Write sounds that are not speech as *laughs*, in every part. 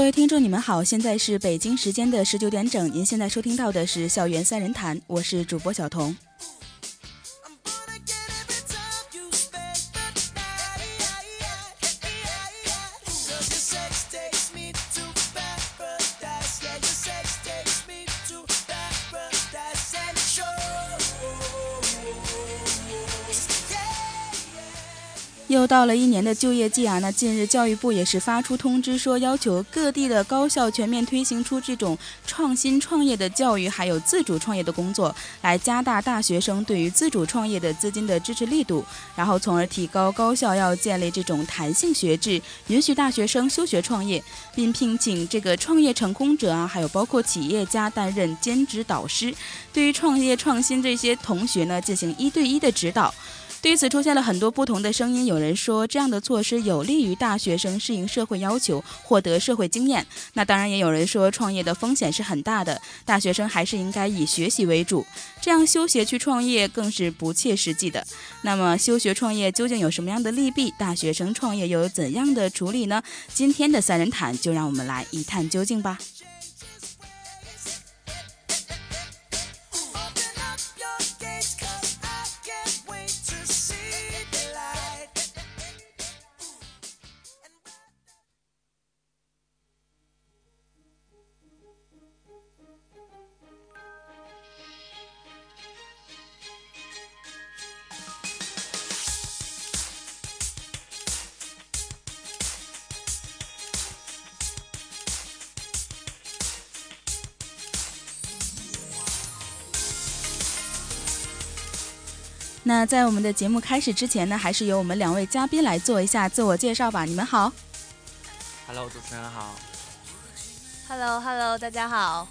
各位听众，你们好，现在是北京时间的十九点整，您现在收听到的是《校园三人谈》，我是主播小彤。又到了一年的就业季啊，那近日教育部也是发出通知，说要求各地的高校全面推行出这种创新创业的教育，还有自主创业的工作，来加大大学生对于自主创业的资金的支持力度，然后从而提高高校要建立这种弹性学制，允许大学生休学创业，并聘请这个创业成功者啊，还有包括企业家担任兼职导师，对于创业创新这些同学呢进行一对一的指导。对此出现了很多不同的声音，有人说这样的措施有利于大学生适应社会要求，获得社会经验。那当然也有人说创业的风险是很大的，大学生还是应该以学习为主，这样休学去创业更是不切实际的。那么休学创业究竟有什么样的利弊？大学生创业又有怎样的处理呢？今天的三人谈就让我们来一探究竟吧。那在我们的节目开始之前呢，还是由我们两位嘉宾来做一下自我介绍吧。你们好，Hello，主持人好，Hello，Hello，大家好。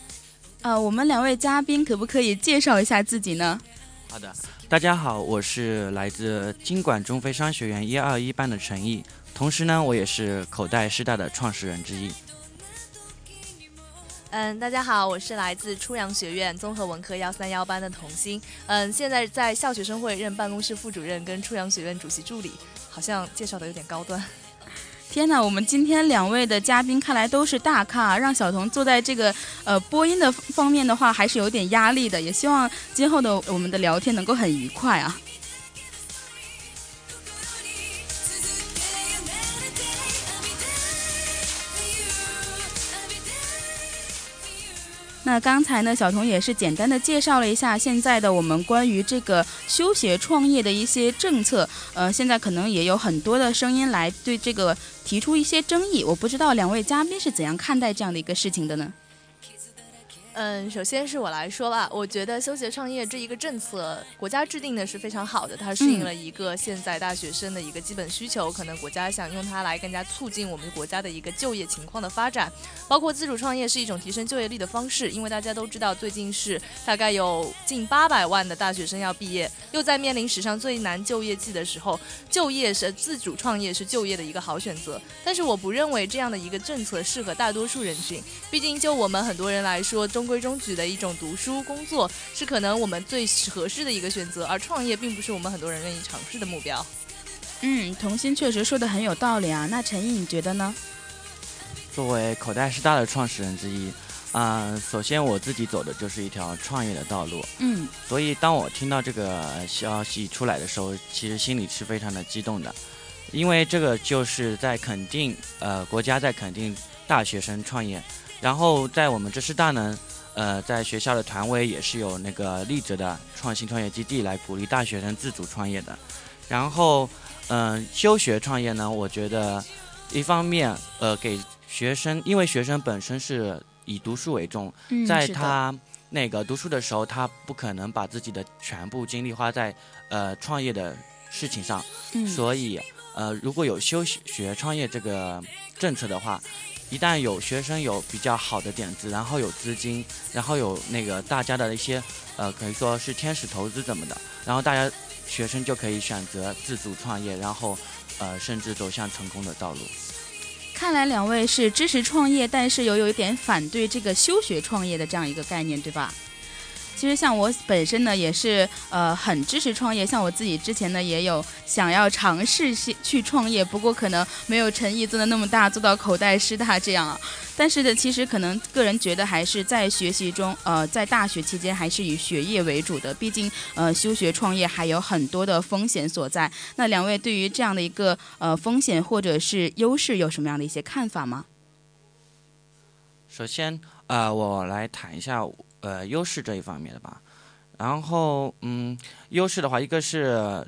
呃，我们两位嘉宾可不可以介绍一下自己呢？好的，大家好，我是来自经管中非商学院一二一班的陈毅，同时呢，我也是口袋师大的创始人之一。嗯，大家好，我是来自初阳学院综合文科幺三幺班的童心。嗯，现在在校学生会任办公室副主任跟初阳学院主席助理，好像介绍的有点高端。天哪，我们今天两位的嘉宾看来都是大咖，让小童坐在这个呃播音的方面的话，还是有点压力的。也希望今后的我们的聊天能够很愉快啊。那刚才呢，小童也是简单的介绍了一下现在的我们关于这个休学创业的一些政策。呃，现在可能也有很多的声音来对这个提出一些争议。我不知道两位嘉宾是怎样看待这样的一个事情的呢？嗯，首先是我来说吧，我觉得休学创业这一个政策，国家制定的是非常好的，它适应了一个现在大学生的一个基本需求，可能国家想用它来更加促进我们国家的一个就业情况的发展，包括自主创业是一种提升就业率的方式，因为大家都知道最近是大概有近八百万的大学生要毕业，又在面临史上最难就业季的时候，就业是自主创业是就业的一个好选择，但是我不认为这样的一个政策适合大多数人群，毕竟就我们很多人来说，中。规中矩的一种读书工作是可能我们最合适的一个选择，而创业并不是我们很多人愿意尝试的目标。嗯，童心确实说的很有道理啊。那陈毅，你觉得呢？作为口袋师大的创始人之一，啊，首先我自己走的就是一条创业的道路。嗯，所以当我听到这个消息出来的时候，其实心里是非常的激动的，因为这个就是在肯定，呃，国家在肯定大学生创业，然后在我们这师大呢。呃，在学校的团委也是有那个立着的创新创业基地来鼓励大学生自主创业的。然后，嗯，休学创业呢，我觉得一方面，呃，给学生，因为学生本身是以读书为重，在他那个读书的时候，他不可能把自己的全部精力花在呃创业的事情上，所以，呃，如果有休学创业这个政策的话。一旦有学生有比较好的点子，然后有资金，然后有那个大家的一些，呃，可以说是天使投资怎么的，然后大家学生就可以选择自主创业，然后，呃，甚至走向成功的道路。看来两位是支持创业，但是又有一点反对这个休学创业的这样一个概念，对吧？其实像我本身呢，也是呃很支持创业。像我自己之前呢，也有想要尝试去创业，不过可能没有陈毅做的那么大，做到口袋师大这样啊。但是呢，其实可能个人觉得还是在学习中，呃，在大学期间还是以学业为主的。毕竟，呃，休学创业还有很多的风险所在。那两位对于这样的一个呃风险或者是优势有什么样的一些看法吗？首先，呃，我来谈一下呃优势这一方面的吧。然后，嗯，优势的话，一个是。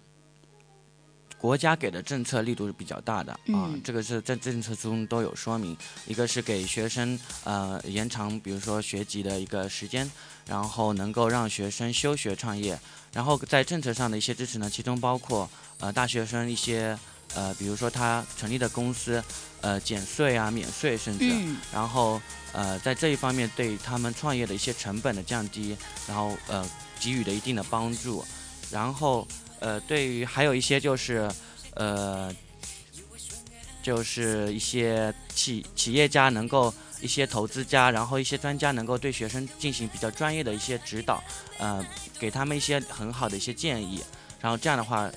国家给的政策力度是比较大的啊，这个是在政策中都有说明。一个是给学生呃延长，比如说学籍的一个时间，然后能够让学生休学创业。然后在政策上的一些支持呢，其中包括呃大学生一些呃，比如说他成立的公司呃减税啊、免税甚至，然后呃在这一方面对他们创业的一些成本的降低，然后呃给予的一定的帮助，然后。呃，对于还有一些就是，呃，就是一些企企业家能够一些投资家，然后一些专家能够对学生进行比较专业的一些指导，呃，给他们一些很好的一些建议，然后这样的话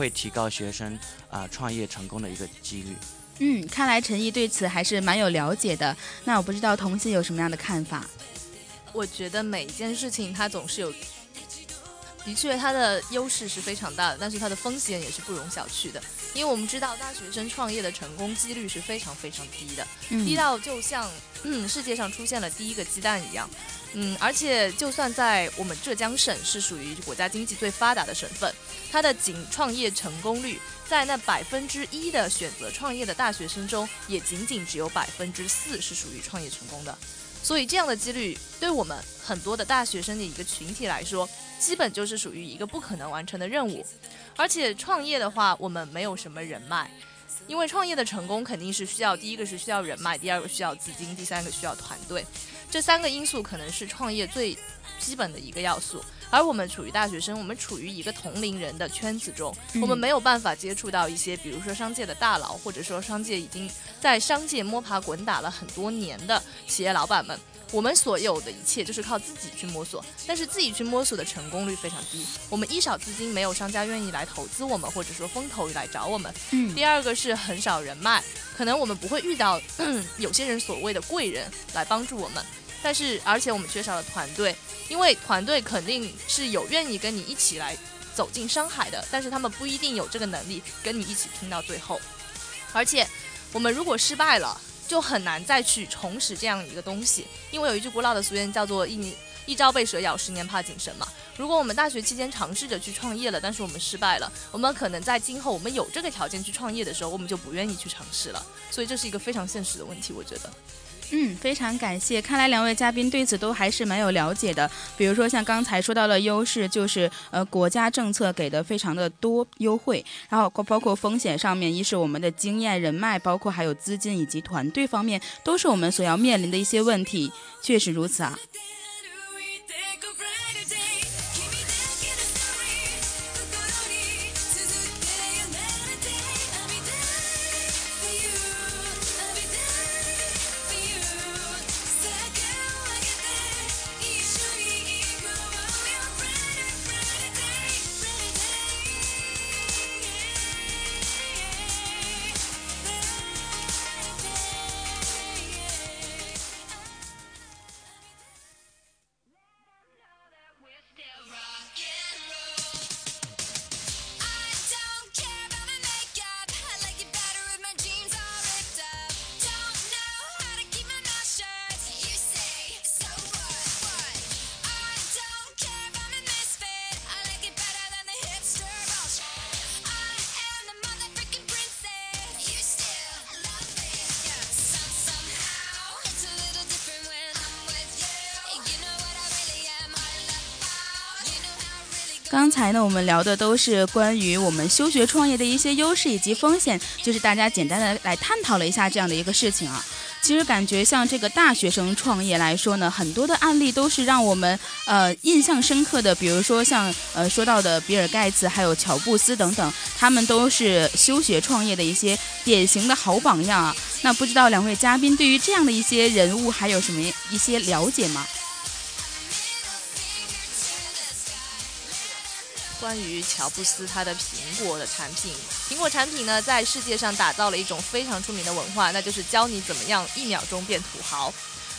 会提高学生啊创业成功的一个几率。嗯，看来陈毅对此还是蛮有了解的。那我不知道童心有什么样的看法？我觉得每一件事情它总是有。的确，它的优势是非常大的，但是它的风险也是不容小觑的。因为我们知道，大学生创业的成功几率是非常非常低的，低到就像嗯世界上出现了第一个鸡蛋一样。嗯，而且就算在我们浙江省是属于国家经济最发达的省份，它的仅创业成功率在那百分之一的选择创业的大学生中，也仅仅只有百分之四是属于创业成功的。所以这样的几率，对我们很多的大学生的一个群体来说，基本就是属于一个不可能完成的任务，而且创业的话，我们没有什么人脉，因为创业的成功肯定是需要第一个是需要人脉，第二个需要资金，第三个需要团队，这三个因素可能是创业最基本的一个要素。而我们处于大学生，我们处于一个同龄人的圈子中，我们没有办法接触到一些，比如说商界的大佬，或者说商界已经在商界摸爬滚打了很多年的企业老板们。我们所有的一切就是靠自己去摸索，但是自己去摸索的成功率非常低。我们一少资金，没有商家愿意来投资我们，或者说风投来找我们。嗯。第二个是很少人脉，可能我们不会遇到 *clears throat* 有些人所谓的贵人来帮助我们，但是而且我们缺少了团队，因为团队肯定是有愿意跟你一起来走进商海的，但是他们不一定有这个能力跟你一起拼到最后。而且我们如果失败了。就很难再去重拾这样一个东西，因为有一句古老的俗谚叫做“一年一朝被蛇咬，十年怕井绳”嘛。如果我们大学期间尝试着去创业了，但是我们失败了，我们可能在今后我们有这个条件去创业的时候，我们就不愿意去尝试了。所以这是一个非常现实的问题，我觉得。嗯，非常感谢。看来两位嘉宾对此都还是蛮有了解的。比如说像刚才说到了优势，就是呃国家政策给的非常的多优惠，然后包括风险上面，一是我们的经验人脉，包括还有资金以及团队方面，都是我们所要面临的一些问题。确实如此啊。刚才呢，我们聊的都是关于我们休学创业的一些优势以及风险，就是大家简单的来探讨了一下这样的一个事情啊。其实感觉像这个大学生创业来说呢，很多的案例都是让我们呃印象深刻的，比如说像呃说到的比尔盖茨还有乔布斯等等，他们都是休学创业的一些典型的好榜样啊。那不知道两位嘉宾对于这样的一些人物还有什么一些了解吗？关于乔布斯他的苹果的产品。苹果产品呢，在世界上打造了一种非常出名的文化，那就是教你怎么样一秒钟变土豪。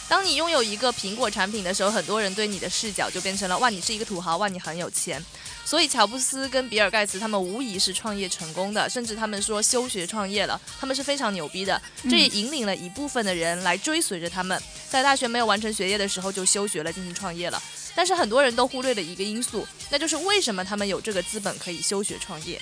当你拥有一个苹果产品的时候，很多人对你的视角就变成了哇，你是一个土豪，哇，你很有钱。所以乔布斯跟比尔盖茨他们无疑是创业成功的，甚至他们说休学创业了，他们是非常牛逼的。这也引领了一部分的人来追随着他们，在大学没有完成学业的时候就休学了，进行创业了。但是很多人都忽略了一个因素，那就是为什么他们有这个资本可以休学创业。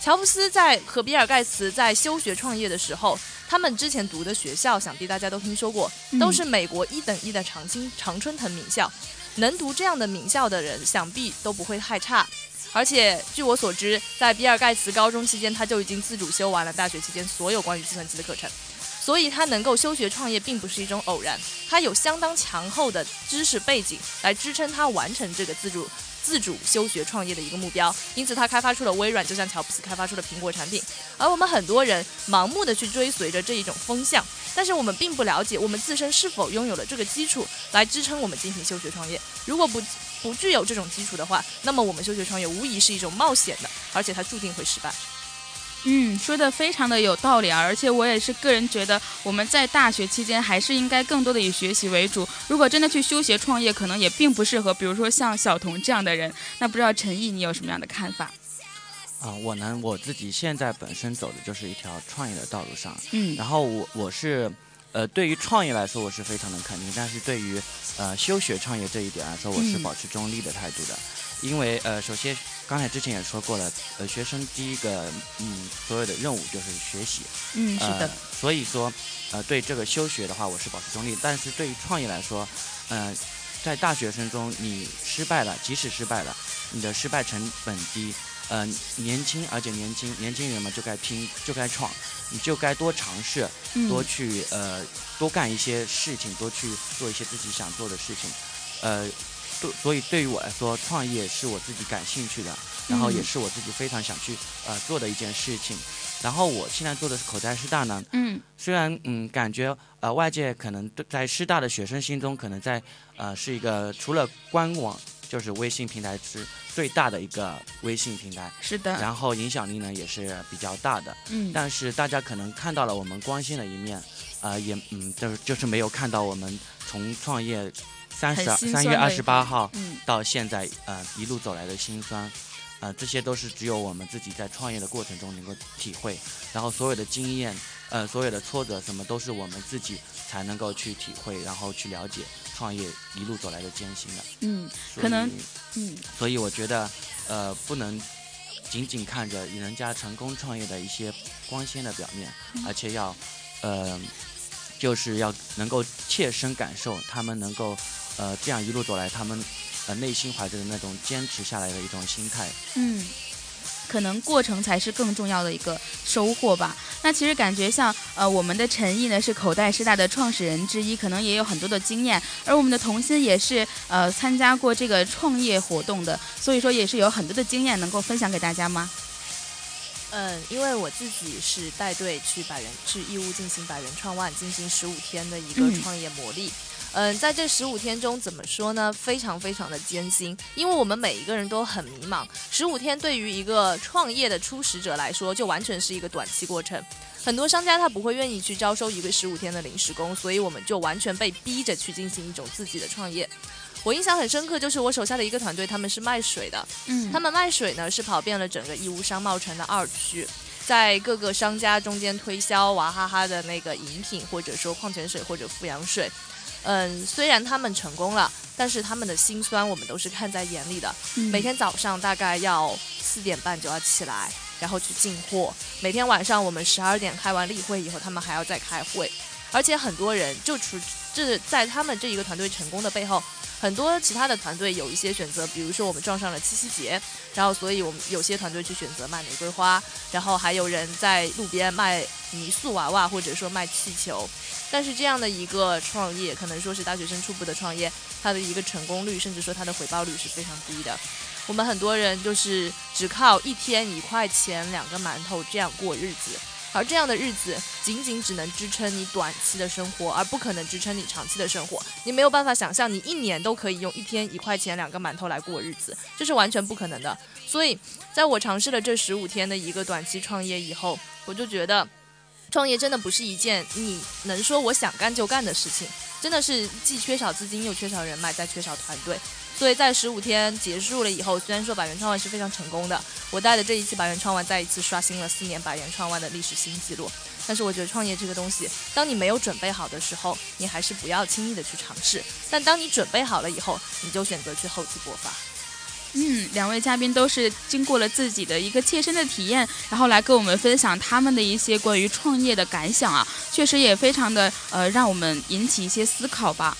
乔布斯在和比尔盖茨在休学创业的时候，他们之前读的学校，想必大家都听说过，都是美国一等一的常青常春藤名校。能读这样的名校的人，想必都不会太差。而且据我所知，在比尔盖茨高中期间，他就已经自主修完了大学期间所有关于计算机的课程。所以他能够休学创业，并不是一种偶然，他有相当强厚的知识背景来支撑他完成这个自主自主休学创业的一个目标。因此，他开发出了微软，就像乔布斯开发出了苹果产品。而我们很多人盲目的去追随着这一种风向，但是我们并不了解我们自身是否拥有了这个基础来支撑我们进行休学创业。如果不不具有这种基础的话，那么我们休学创业无疑是一种冒险的，而且它注定会失败。嗯，说的非常的有道理啊！而且我也是个人觉得，我们在大学期间还是应该更多的以学习为主。如果真的去休学创业，可能也并不适合，比如说像小童这样的人。那不知道陈毅，你有什么样的看法？啊，我呢，我自己现在本身走的就是一条创业的道路上。嗯，然后我我是，呃，对于创业来说，我是非常的肯定；但是对于呃休学创业这一点来说，我是保持中立的态度的。因为呃，首先刚才之前也说过了，呃，学生第一个嗯，所有的任务就是学习，嗯，是的，所以说，呃，对这个休学的话，我是保持中立。但是对于创业来说，嗯，在大学生中你失败了，即使失败了，你的失败成本低，嗯，年轻而且年轻年轻人嘛就该拼就该创，你就该多尝试，多去呃多干一些事情，多去做一些自己想做的事情，呃。所以对于我来说，创业是我自己感兴趣的，然后也是我自己非常想去呃做的一件事情。然后我现在做的是口袋师大呢，嗯，虽然嗯感觉呃外界可能在师大的学生心中可能在呃是一个除了官网就是微信平台是最大的一个微信平台，是的，然后影响力呢也是比较大的，嗯，但是大家可能看到了我们光鲜的一面，呃也嗯就是就是没有看到我们从创业。三十三月二十八号到现在，呃，一路走来的辛酸，呃，这些都是只有我们自己在创业的过程中能够体会，然后所有的经验，呃，所有的挫折什么都是我们自己才能够去体会，然后去了解创业一路走来的艰辛的。嗯，可能，嗯，所以我觉得，呃，不能仅仅看着人家成功创业的一些光鲜的表面，而且要，呃，就是要能够切身感受他们能够。呃，这样一路走来，他们呃内心怀着的那种坚持下来的一种心态，嗯，可能过程才是更重要的一个收获吧。那其实感觉像呃我们的陈毅呢是口袋师大的创始人之一，可能也有很多的经验，而我们的童心也是呃参加过这个创业活动的，所以说也是有很多的经验能够分享给大家吗？嗯，因为我自己是带队去百元去义乌进行百元创万进行十五天的一个创业磨砺。嗯，在这十五天中，怎么说呢？非常非常的艰辛，因为我们每一个人都很迷茫。十五天对于一个创业的初始者来说，就完全是一个短期过程。很多商家他不会愿意去招收一个十五天的临时工，所以我们就完全被逼着去进行一种自己的创业。我印象很深刻，就是我手下的一个团队，他们是卖水的，嗯，他们卖水呢是跑遍了整个义乌商贸城的二区，在各个商家中间推销娃哈哈的那个饮品，或者说矿泉水或者富阳水。嗯，虽然他们成功了，但是他们的辛酸我们都是看在眼里的。每天早上大概要四点半就要起来，然后去进货。每天晚上我们十二点开完例会以后，他们还要再开会。而且很多人就除这在他们这一个团队成功的背后，很多其他的团队有一些选择，比如说我们撞上了七夕节，然后所以我们有些团队去选择卖玫瑰花，然后还有人在路边卖泥塑娃娃或者说卖气球。但是这样的一个创业，可能说是大学生初步的创业，它的一个成功率，甚至说它的回报率是非常低的。我们很多人就是只靠一天一块钱、两个馒头这样过日子。而这样的日子仅仅只能支撑你短期的生活，而不可能支撑你长期的生活。你没有办法想象你一年都可以用一天一块钱两个馒头来过日子，这是完全不可能的。所以，在我尝试了这十五天的一个短期创业以后，我就觉得，创业真的不是一件你能说我想干就干的事情，真的是既缺少资金又缺少人脉，再缺少团队。所以在十五天结束了以后，虽然说百元创万是非常成功的，我带的这一期百元创万再一次刷新了四年百元创万的历史新纪录。但是我觉得创业这个东西，当你没有准备好的时候，你还是不要轻易的去尝试。但当你准备好了以后，你就选择去厚积薄发。嗯，两位嘉宾都是经过了自己的一个切身的体验，然后来跟我们分享他们的一些关于创业的感想啊，确实也非常的呃，让我们引起一些思考吧。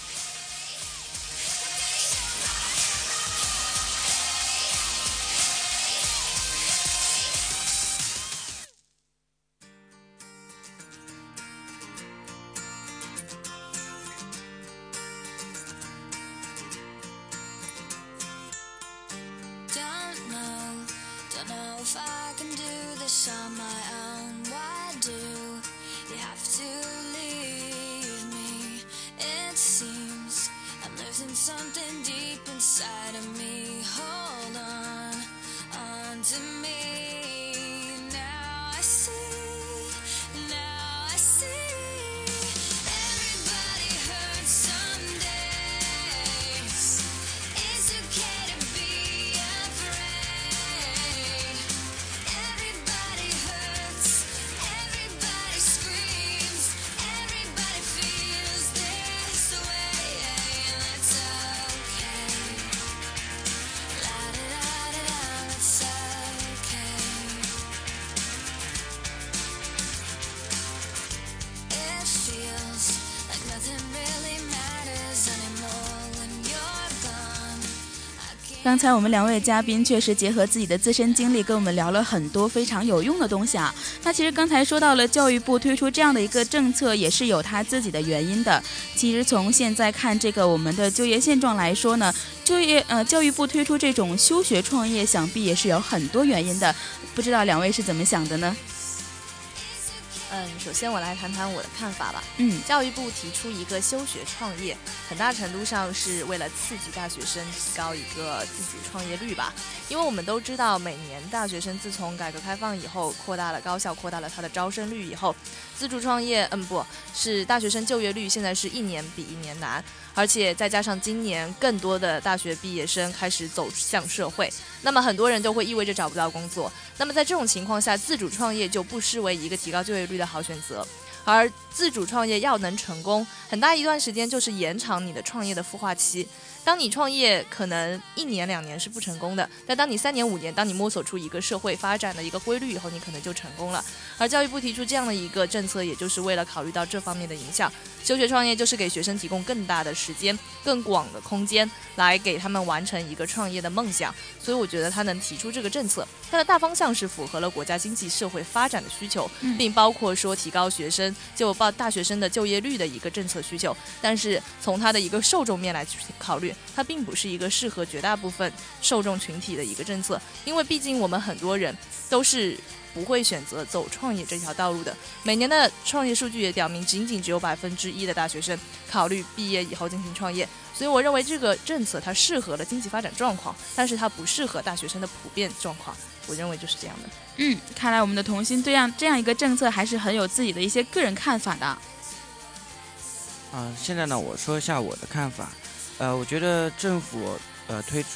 刚才我们两位嘉宾确实结合自己的自身经历，跟我们聊了很多非常有用的东西啊。那其实刚才说到了教育部推出这样的一个政策，也是有它自己的原因的。其实从现在看这个我们的就业现状来说呢，就业呃教育部推出这种休学创业，想必也是有很多原因的。不知道两位是怎么想的呢？嗯，首先我来谈谈我的看法吧。嗯，教育部提出一个休学创业，很大程度上是为了刺激大学生提高一个自主创业率吧。因为我们都知道，每年大学生自从改革开放以后，扩大了高校扩大了它的招生率以后，自主创业，嗯，不是大学生就业率现在是一年比一年难。而且再加上今年更多的大学毕业生开始走向社会，那么很多人都会意味着找不到工作。那么在这种情况下，自主创业就不失为一个提高就业率的好选择。而自主创业要能成功，很大一段时间就是延长你的创业的孵化期。当你创业可能一年两年是不成功的，但当你三年五年，当你摸索出一个社会发展的一个规律以后，你可能就成功了。而教育部提出这样的一个政策，也就是为了考虑到这方面的影响。休学创业就是给学生提供更大的时间、更广的空间，来给他们完成一个创业的梦想。所以我觉得他能提出这个政策，它的大方向是符合了国家经济社会发展的需求，并包括说提高学生就报大学生的就业率的一个政策需求。但是从它的一个受众面来考虑。它并不是一个适合绝大部分受众群体的一个政策，因为毕竟我们很多人都是不会选择走创业这条道路的。每年的创业数据也表明，仅仅只有百分之一的大学生考虑毕业以后进行创业。所以我认为这个政策它适合了经济发展状况，但是它不适合大学生的普遍状况。我认为就是这样的。嗯，看来我们的童心对样这样一个政策还是很有自己的一些个人看法的。啊，现在呢，我说一下我的看法。呃，我觉得政府呃推出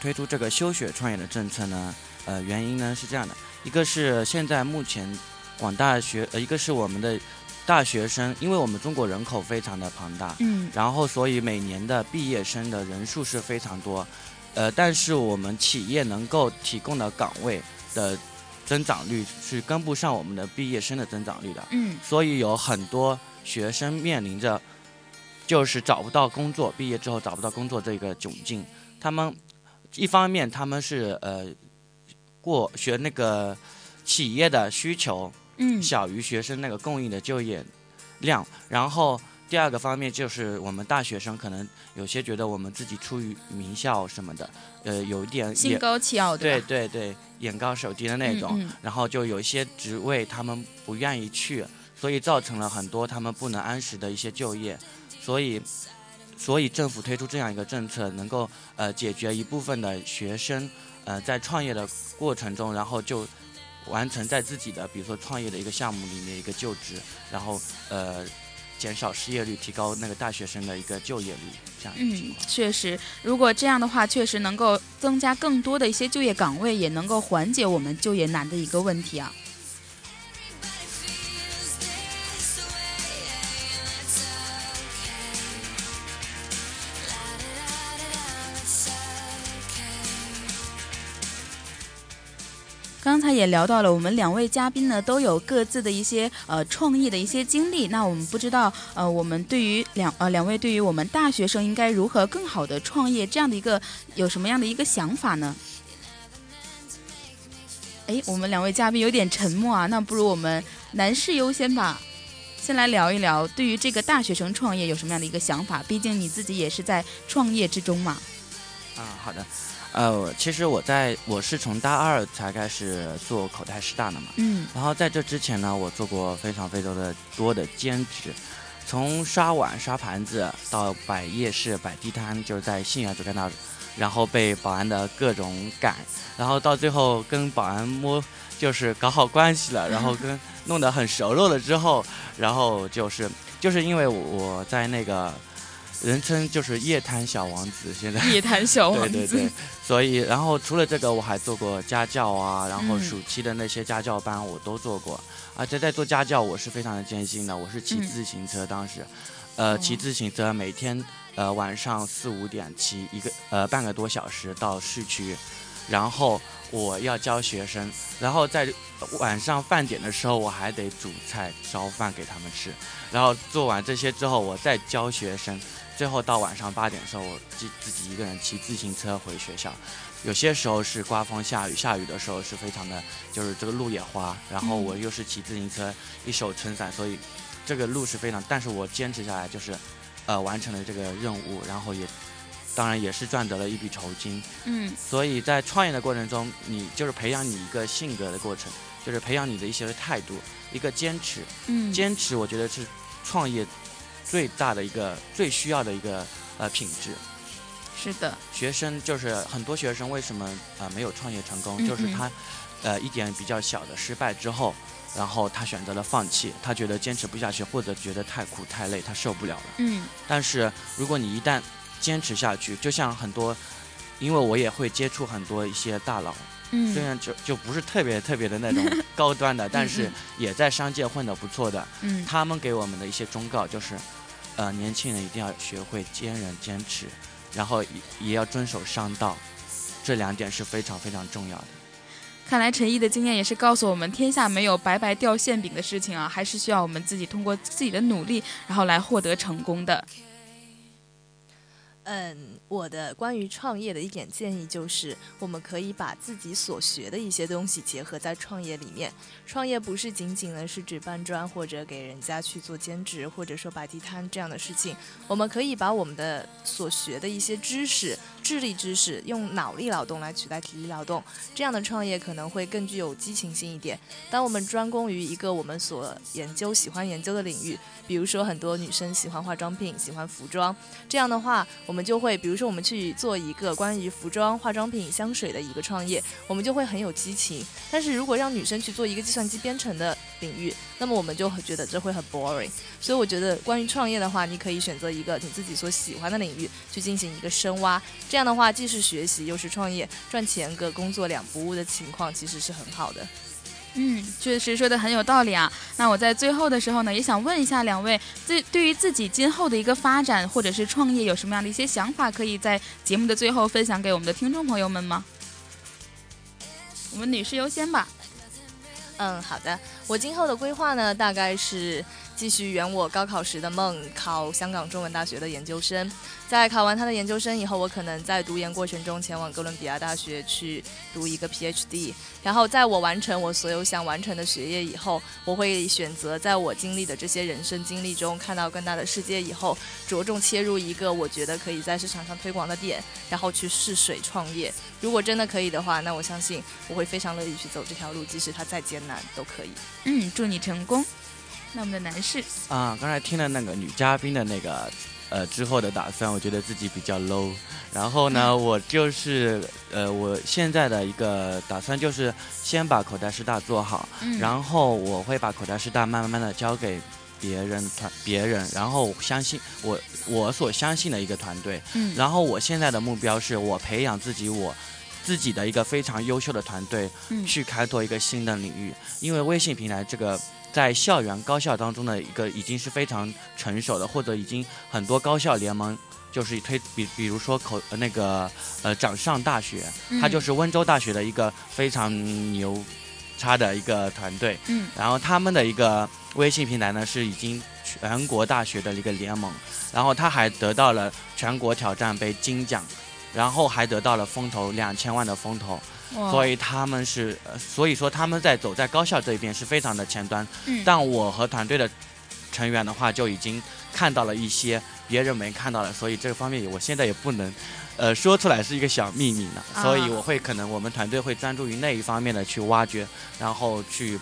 推出这个休学创业的政策呢，呃，原因呢是这样的，一个是现在目前广大学呃，一个是我们的大学生，因为我们中国人口非常的庞大，嗯，然后所以每年的毕业生的人数是非常多，呃，但是我们企业能够提供的岗位的增长率是跟不上我们的毕业生的增长率的，嗯，所以有很多学生面临着。就是找不到工作，毕业之后找不到工作这个窘境。他们一方面他们是呃过学那个企业的需求，嗯，小于学生那个供应的就业量，然后第二个方面就是我们大学生可能有些觉得我们自己出于名校什么的，呃，有一点心高气傲，对？对对，眼高手低的那种，嗯嗯然后就有一些职位他们不愿意去，所以造成了很多他们不能按时的一些就业，所以。所以政府推出这样一个政策，能够呃解决一部分的学生，呃在创业的过程中，然后就完成在自己的比如说创业的一个项目里面一个就职，然后呃减少失业率，提高那个大学生的一个就业率，这样嗯。，确实，如果这样的话，确实能够增加更多的一些就业岗位，也能够缓解我们就业难的一个问题啊。才也聊到了，我们两位嘉宾呢都有各自的一些呃创业的一些经历。那我们不知道呃，我们对于两呃两位对于我们大学生应该如何更好的创业这样的一个有什么样的一个想法呢？哎，我们两位嘉宾有点沉默啊，那不如我们男士优先吧。先来聊一聊，对于这个大学生创业有什么样的一个想法？毕竟你自己也是在创业之中嘛。啊，好的，呃，其实我在我是从大二才开始做口袋师大的嘛，嗯。然后在这之前呢，我做过非常非常的多的兼职，从刷碗、刷盘子到摆夜市、摆地摊，就是在信源主干道，然后被保安的各种赶，然后到最后跟保安摸，就是搞好关系了，然后跟弄得很熟络了之后，然后就是就是因为我在那个人称就是夜摊小王子，现在。夜摊小王子。对对对，所以然后除了这个，我还做过家教啊，然后嗯暑期的那些家教班我都做过，而且在做家教我是非常的艰辛的，我是骑嗯自行车，当时，呃，骑哦自行车每天呃晚上四五点骑一个呃半个多小时到市区，然后我要教学生，然后在晚上饭点的时候我还得煮菜烧饭给他们吃，然后做完这些之后我再教学生。最后到晚上八点的时候，我自自己一个人骑自行车回学校。有些时候是刮风下雨，下雨的时候是非常的，就是这个路也滑，然后我又是骑自行车，一手撑伞，所以这个路是非常，但是我坚持下来，就是，呃，完成了这个任务，然后也，当然也是赚得了一笔酬金。嗯所以在创业的过程中，你就是培养你一个性格的过程，就是培养你的一些态度，一个坚持。嗯，坚持，我觉得是创业最大的一个最需要的一个呃品质。是的，学生就是很多学生为什么呃没有创业成功，嗯嗯就是他呃一点比较小的失败之后，然后他选择了放弃，他觉得坚持不下去，或者觉得太苦太累，他受不了了。嗯但是如果你一旦坚持下去，就像很多，因为我也会接触很多一些大佬，嗯虽嗯然就就不是特别特别的那种 *laughs* 高端的，但是嗯也在商界混得不错的，嗯他们给我们的一些忠告就是，呃，年轻人一定要学会坚韧坚持，然后也也要遵守商道，这两点是非常非常重要的。看来陈毅的经验也是告诉我们，天下没有白白掉馅饼的事情啊，还是需要我们自己通过自己的努力，然后来获得成功的。嗯，我的关于创业的一点建议就是，我们可以把自己所学的一些东西结合在创业里面。创业不是仅仅呢是指搬砖或者给人家去做兼职，或者说摆地摊这样的事情。我们可以把我们的所学的一些知识、智力知识，用脑力劳动来取代体力劳动，这样的创业可能会更具有激情性一点。当我们专攻于一个我们所研究、喜欢研究的领域，比如说很多女生喜欢化妆品、喜欢服装，这样的话，我们我们就会，比如说我们去做一个关于服装、化妆品、香水的一个创业，我们就会很有激情。但是如果让女生去做一个计算机编程的领域，那么我们就觉得这会很 boring。所以我觉得关于创业的话，你可以选择一个你自己所喜欢的领域去进行一个深挖，这样的话既是学习又是创业，赚钱跟工作两不误的情况其实是很好的。嗯，确实说的很有道理啊。那我在最后的时候呢，也想问一下两位，对对于自己今后的一个发展或者是创业有什么样的一些想法，可以在节目的最后分享给我们的听众朋友们吗？我们女士优先吧。嗯，好的。我今后的规划呢，大概是继续圆我高考时的梦，考香港中文大学的研究生。在考完他的研究生以后，我可能在读研过程中前往哥伦比亚大学去读一个 PhD。然后，在我完成我所有想完成的学业以后，我会选择在我经历的这些人生经历中看到更大的世界以后，着重切入一个我觉得可以在市场上推广的点，然后去试水创业。如果真的可以的话，那我相信我会非常乐意去走这条路，即使它再艰难都可以。嗯，祝你成功。那我们的男士，啊，刚才听了那个女嘉宾的那个呃之后的打算，我觉得自己比较 low。然后呢，我就是呃我现在的一个打算就是先把口袋师大做好，嗯，然后我会把口袋师大慢慢的交给别人团别人，然后相信我我所相信的一个团队。嗯，然后我现在的目标是我培养自己我。自己的一个非常优秀的团队，嗯去开拓一个新的领域，因为微信平台这个在校园高校当中的一个已经是非常成熟的，或者已经很多高校联盟就是推比比如说口呃那个呃掌上大学，它嗯就是温州大学的一个非常牛叉的一个团队，嗯。然后他们的一个微信平台呢是已经全国大学的一个联盟，然后他还得到了全国挑战杯金奖，然后还得到了风投两千万的风投，哇所以他们是，呃所以说他们在走在高校这一边是非常的前端。嗯但我和团队的成员的话，就已经看到了一些别人没看到的，所以这方面我现在也不能，呃，说出来是一个小秘密呢。啊所以我会可能我们团队会专注于那一方面的去挖掘，然后去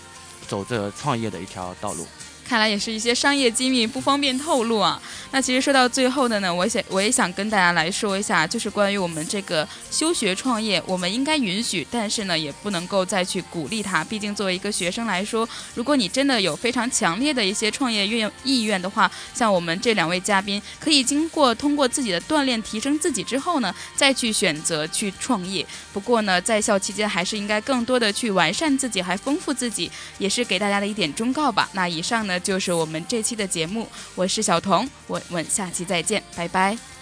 走这创业的一条道路。看来也是一些商业机密，不方便透露啊。那其实说到最后的呢，我想我也想跟大家来说一下，就是关于我们这个休学创业，我们应该允许，但是呢，也不能够再去鼓励他。毕竟作为一个学生来说，如果你真的有非常强烈的一些创业愿意愿的话，像我们这两位嘉宾，可以经过通过自己的锻炼提升自己之后呢，再去选择去创业。不过呢，在校期间还是应该更多的去完善自己，还丰富自己，也是给大家的一点忠告吧。那以上呢就是我们这期的节目，我是小彤，我们下期再见，拜拜。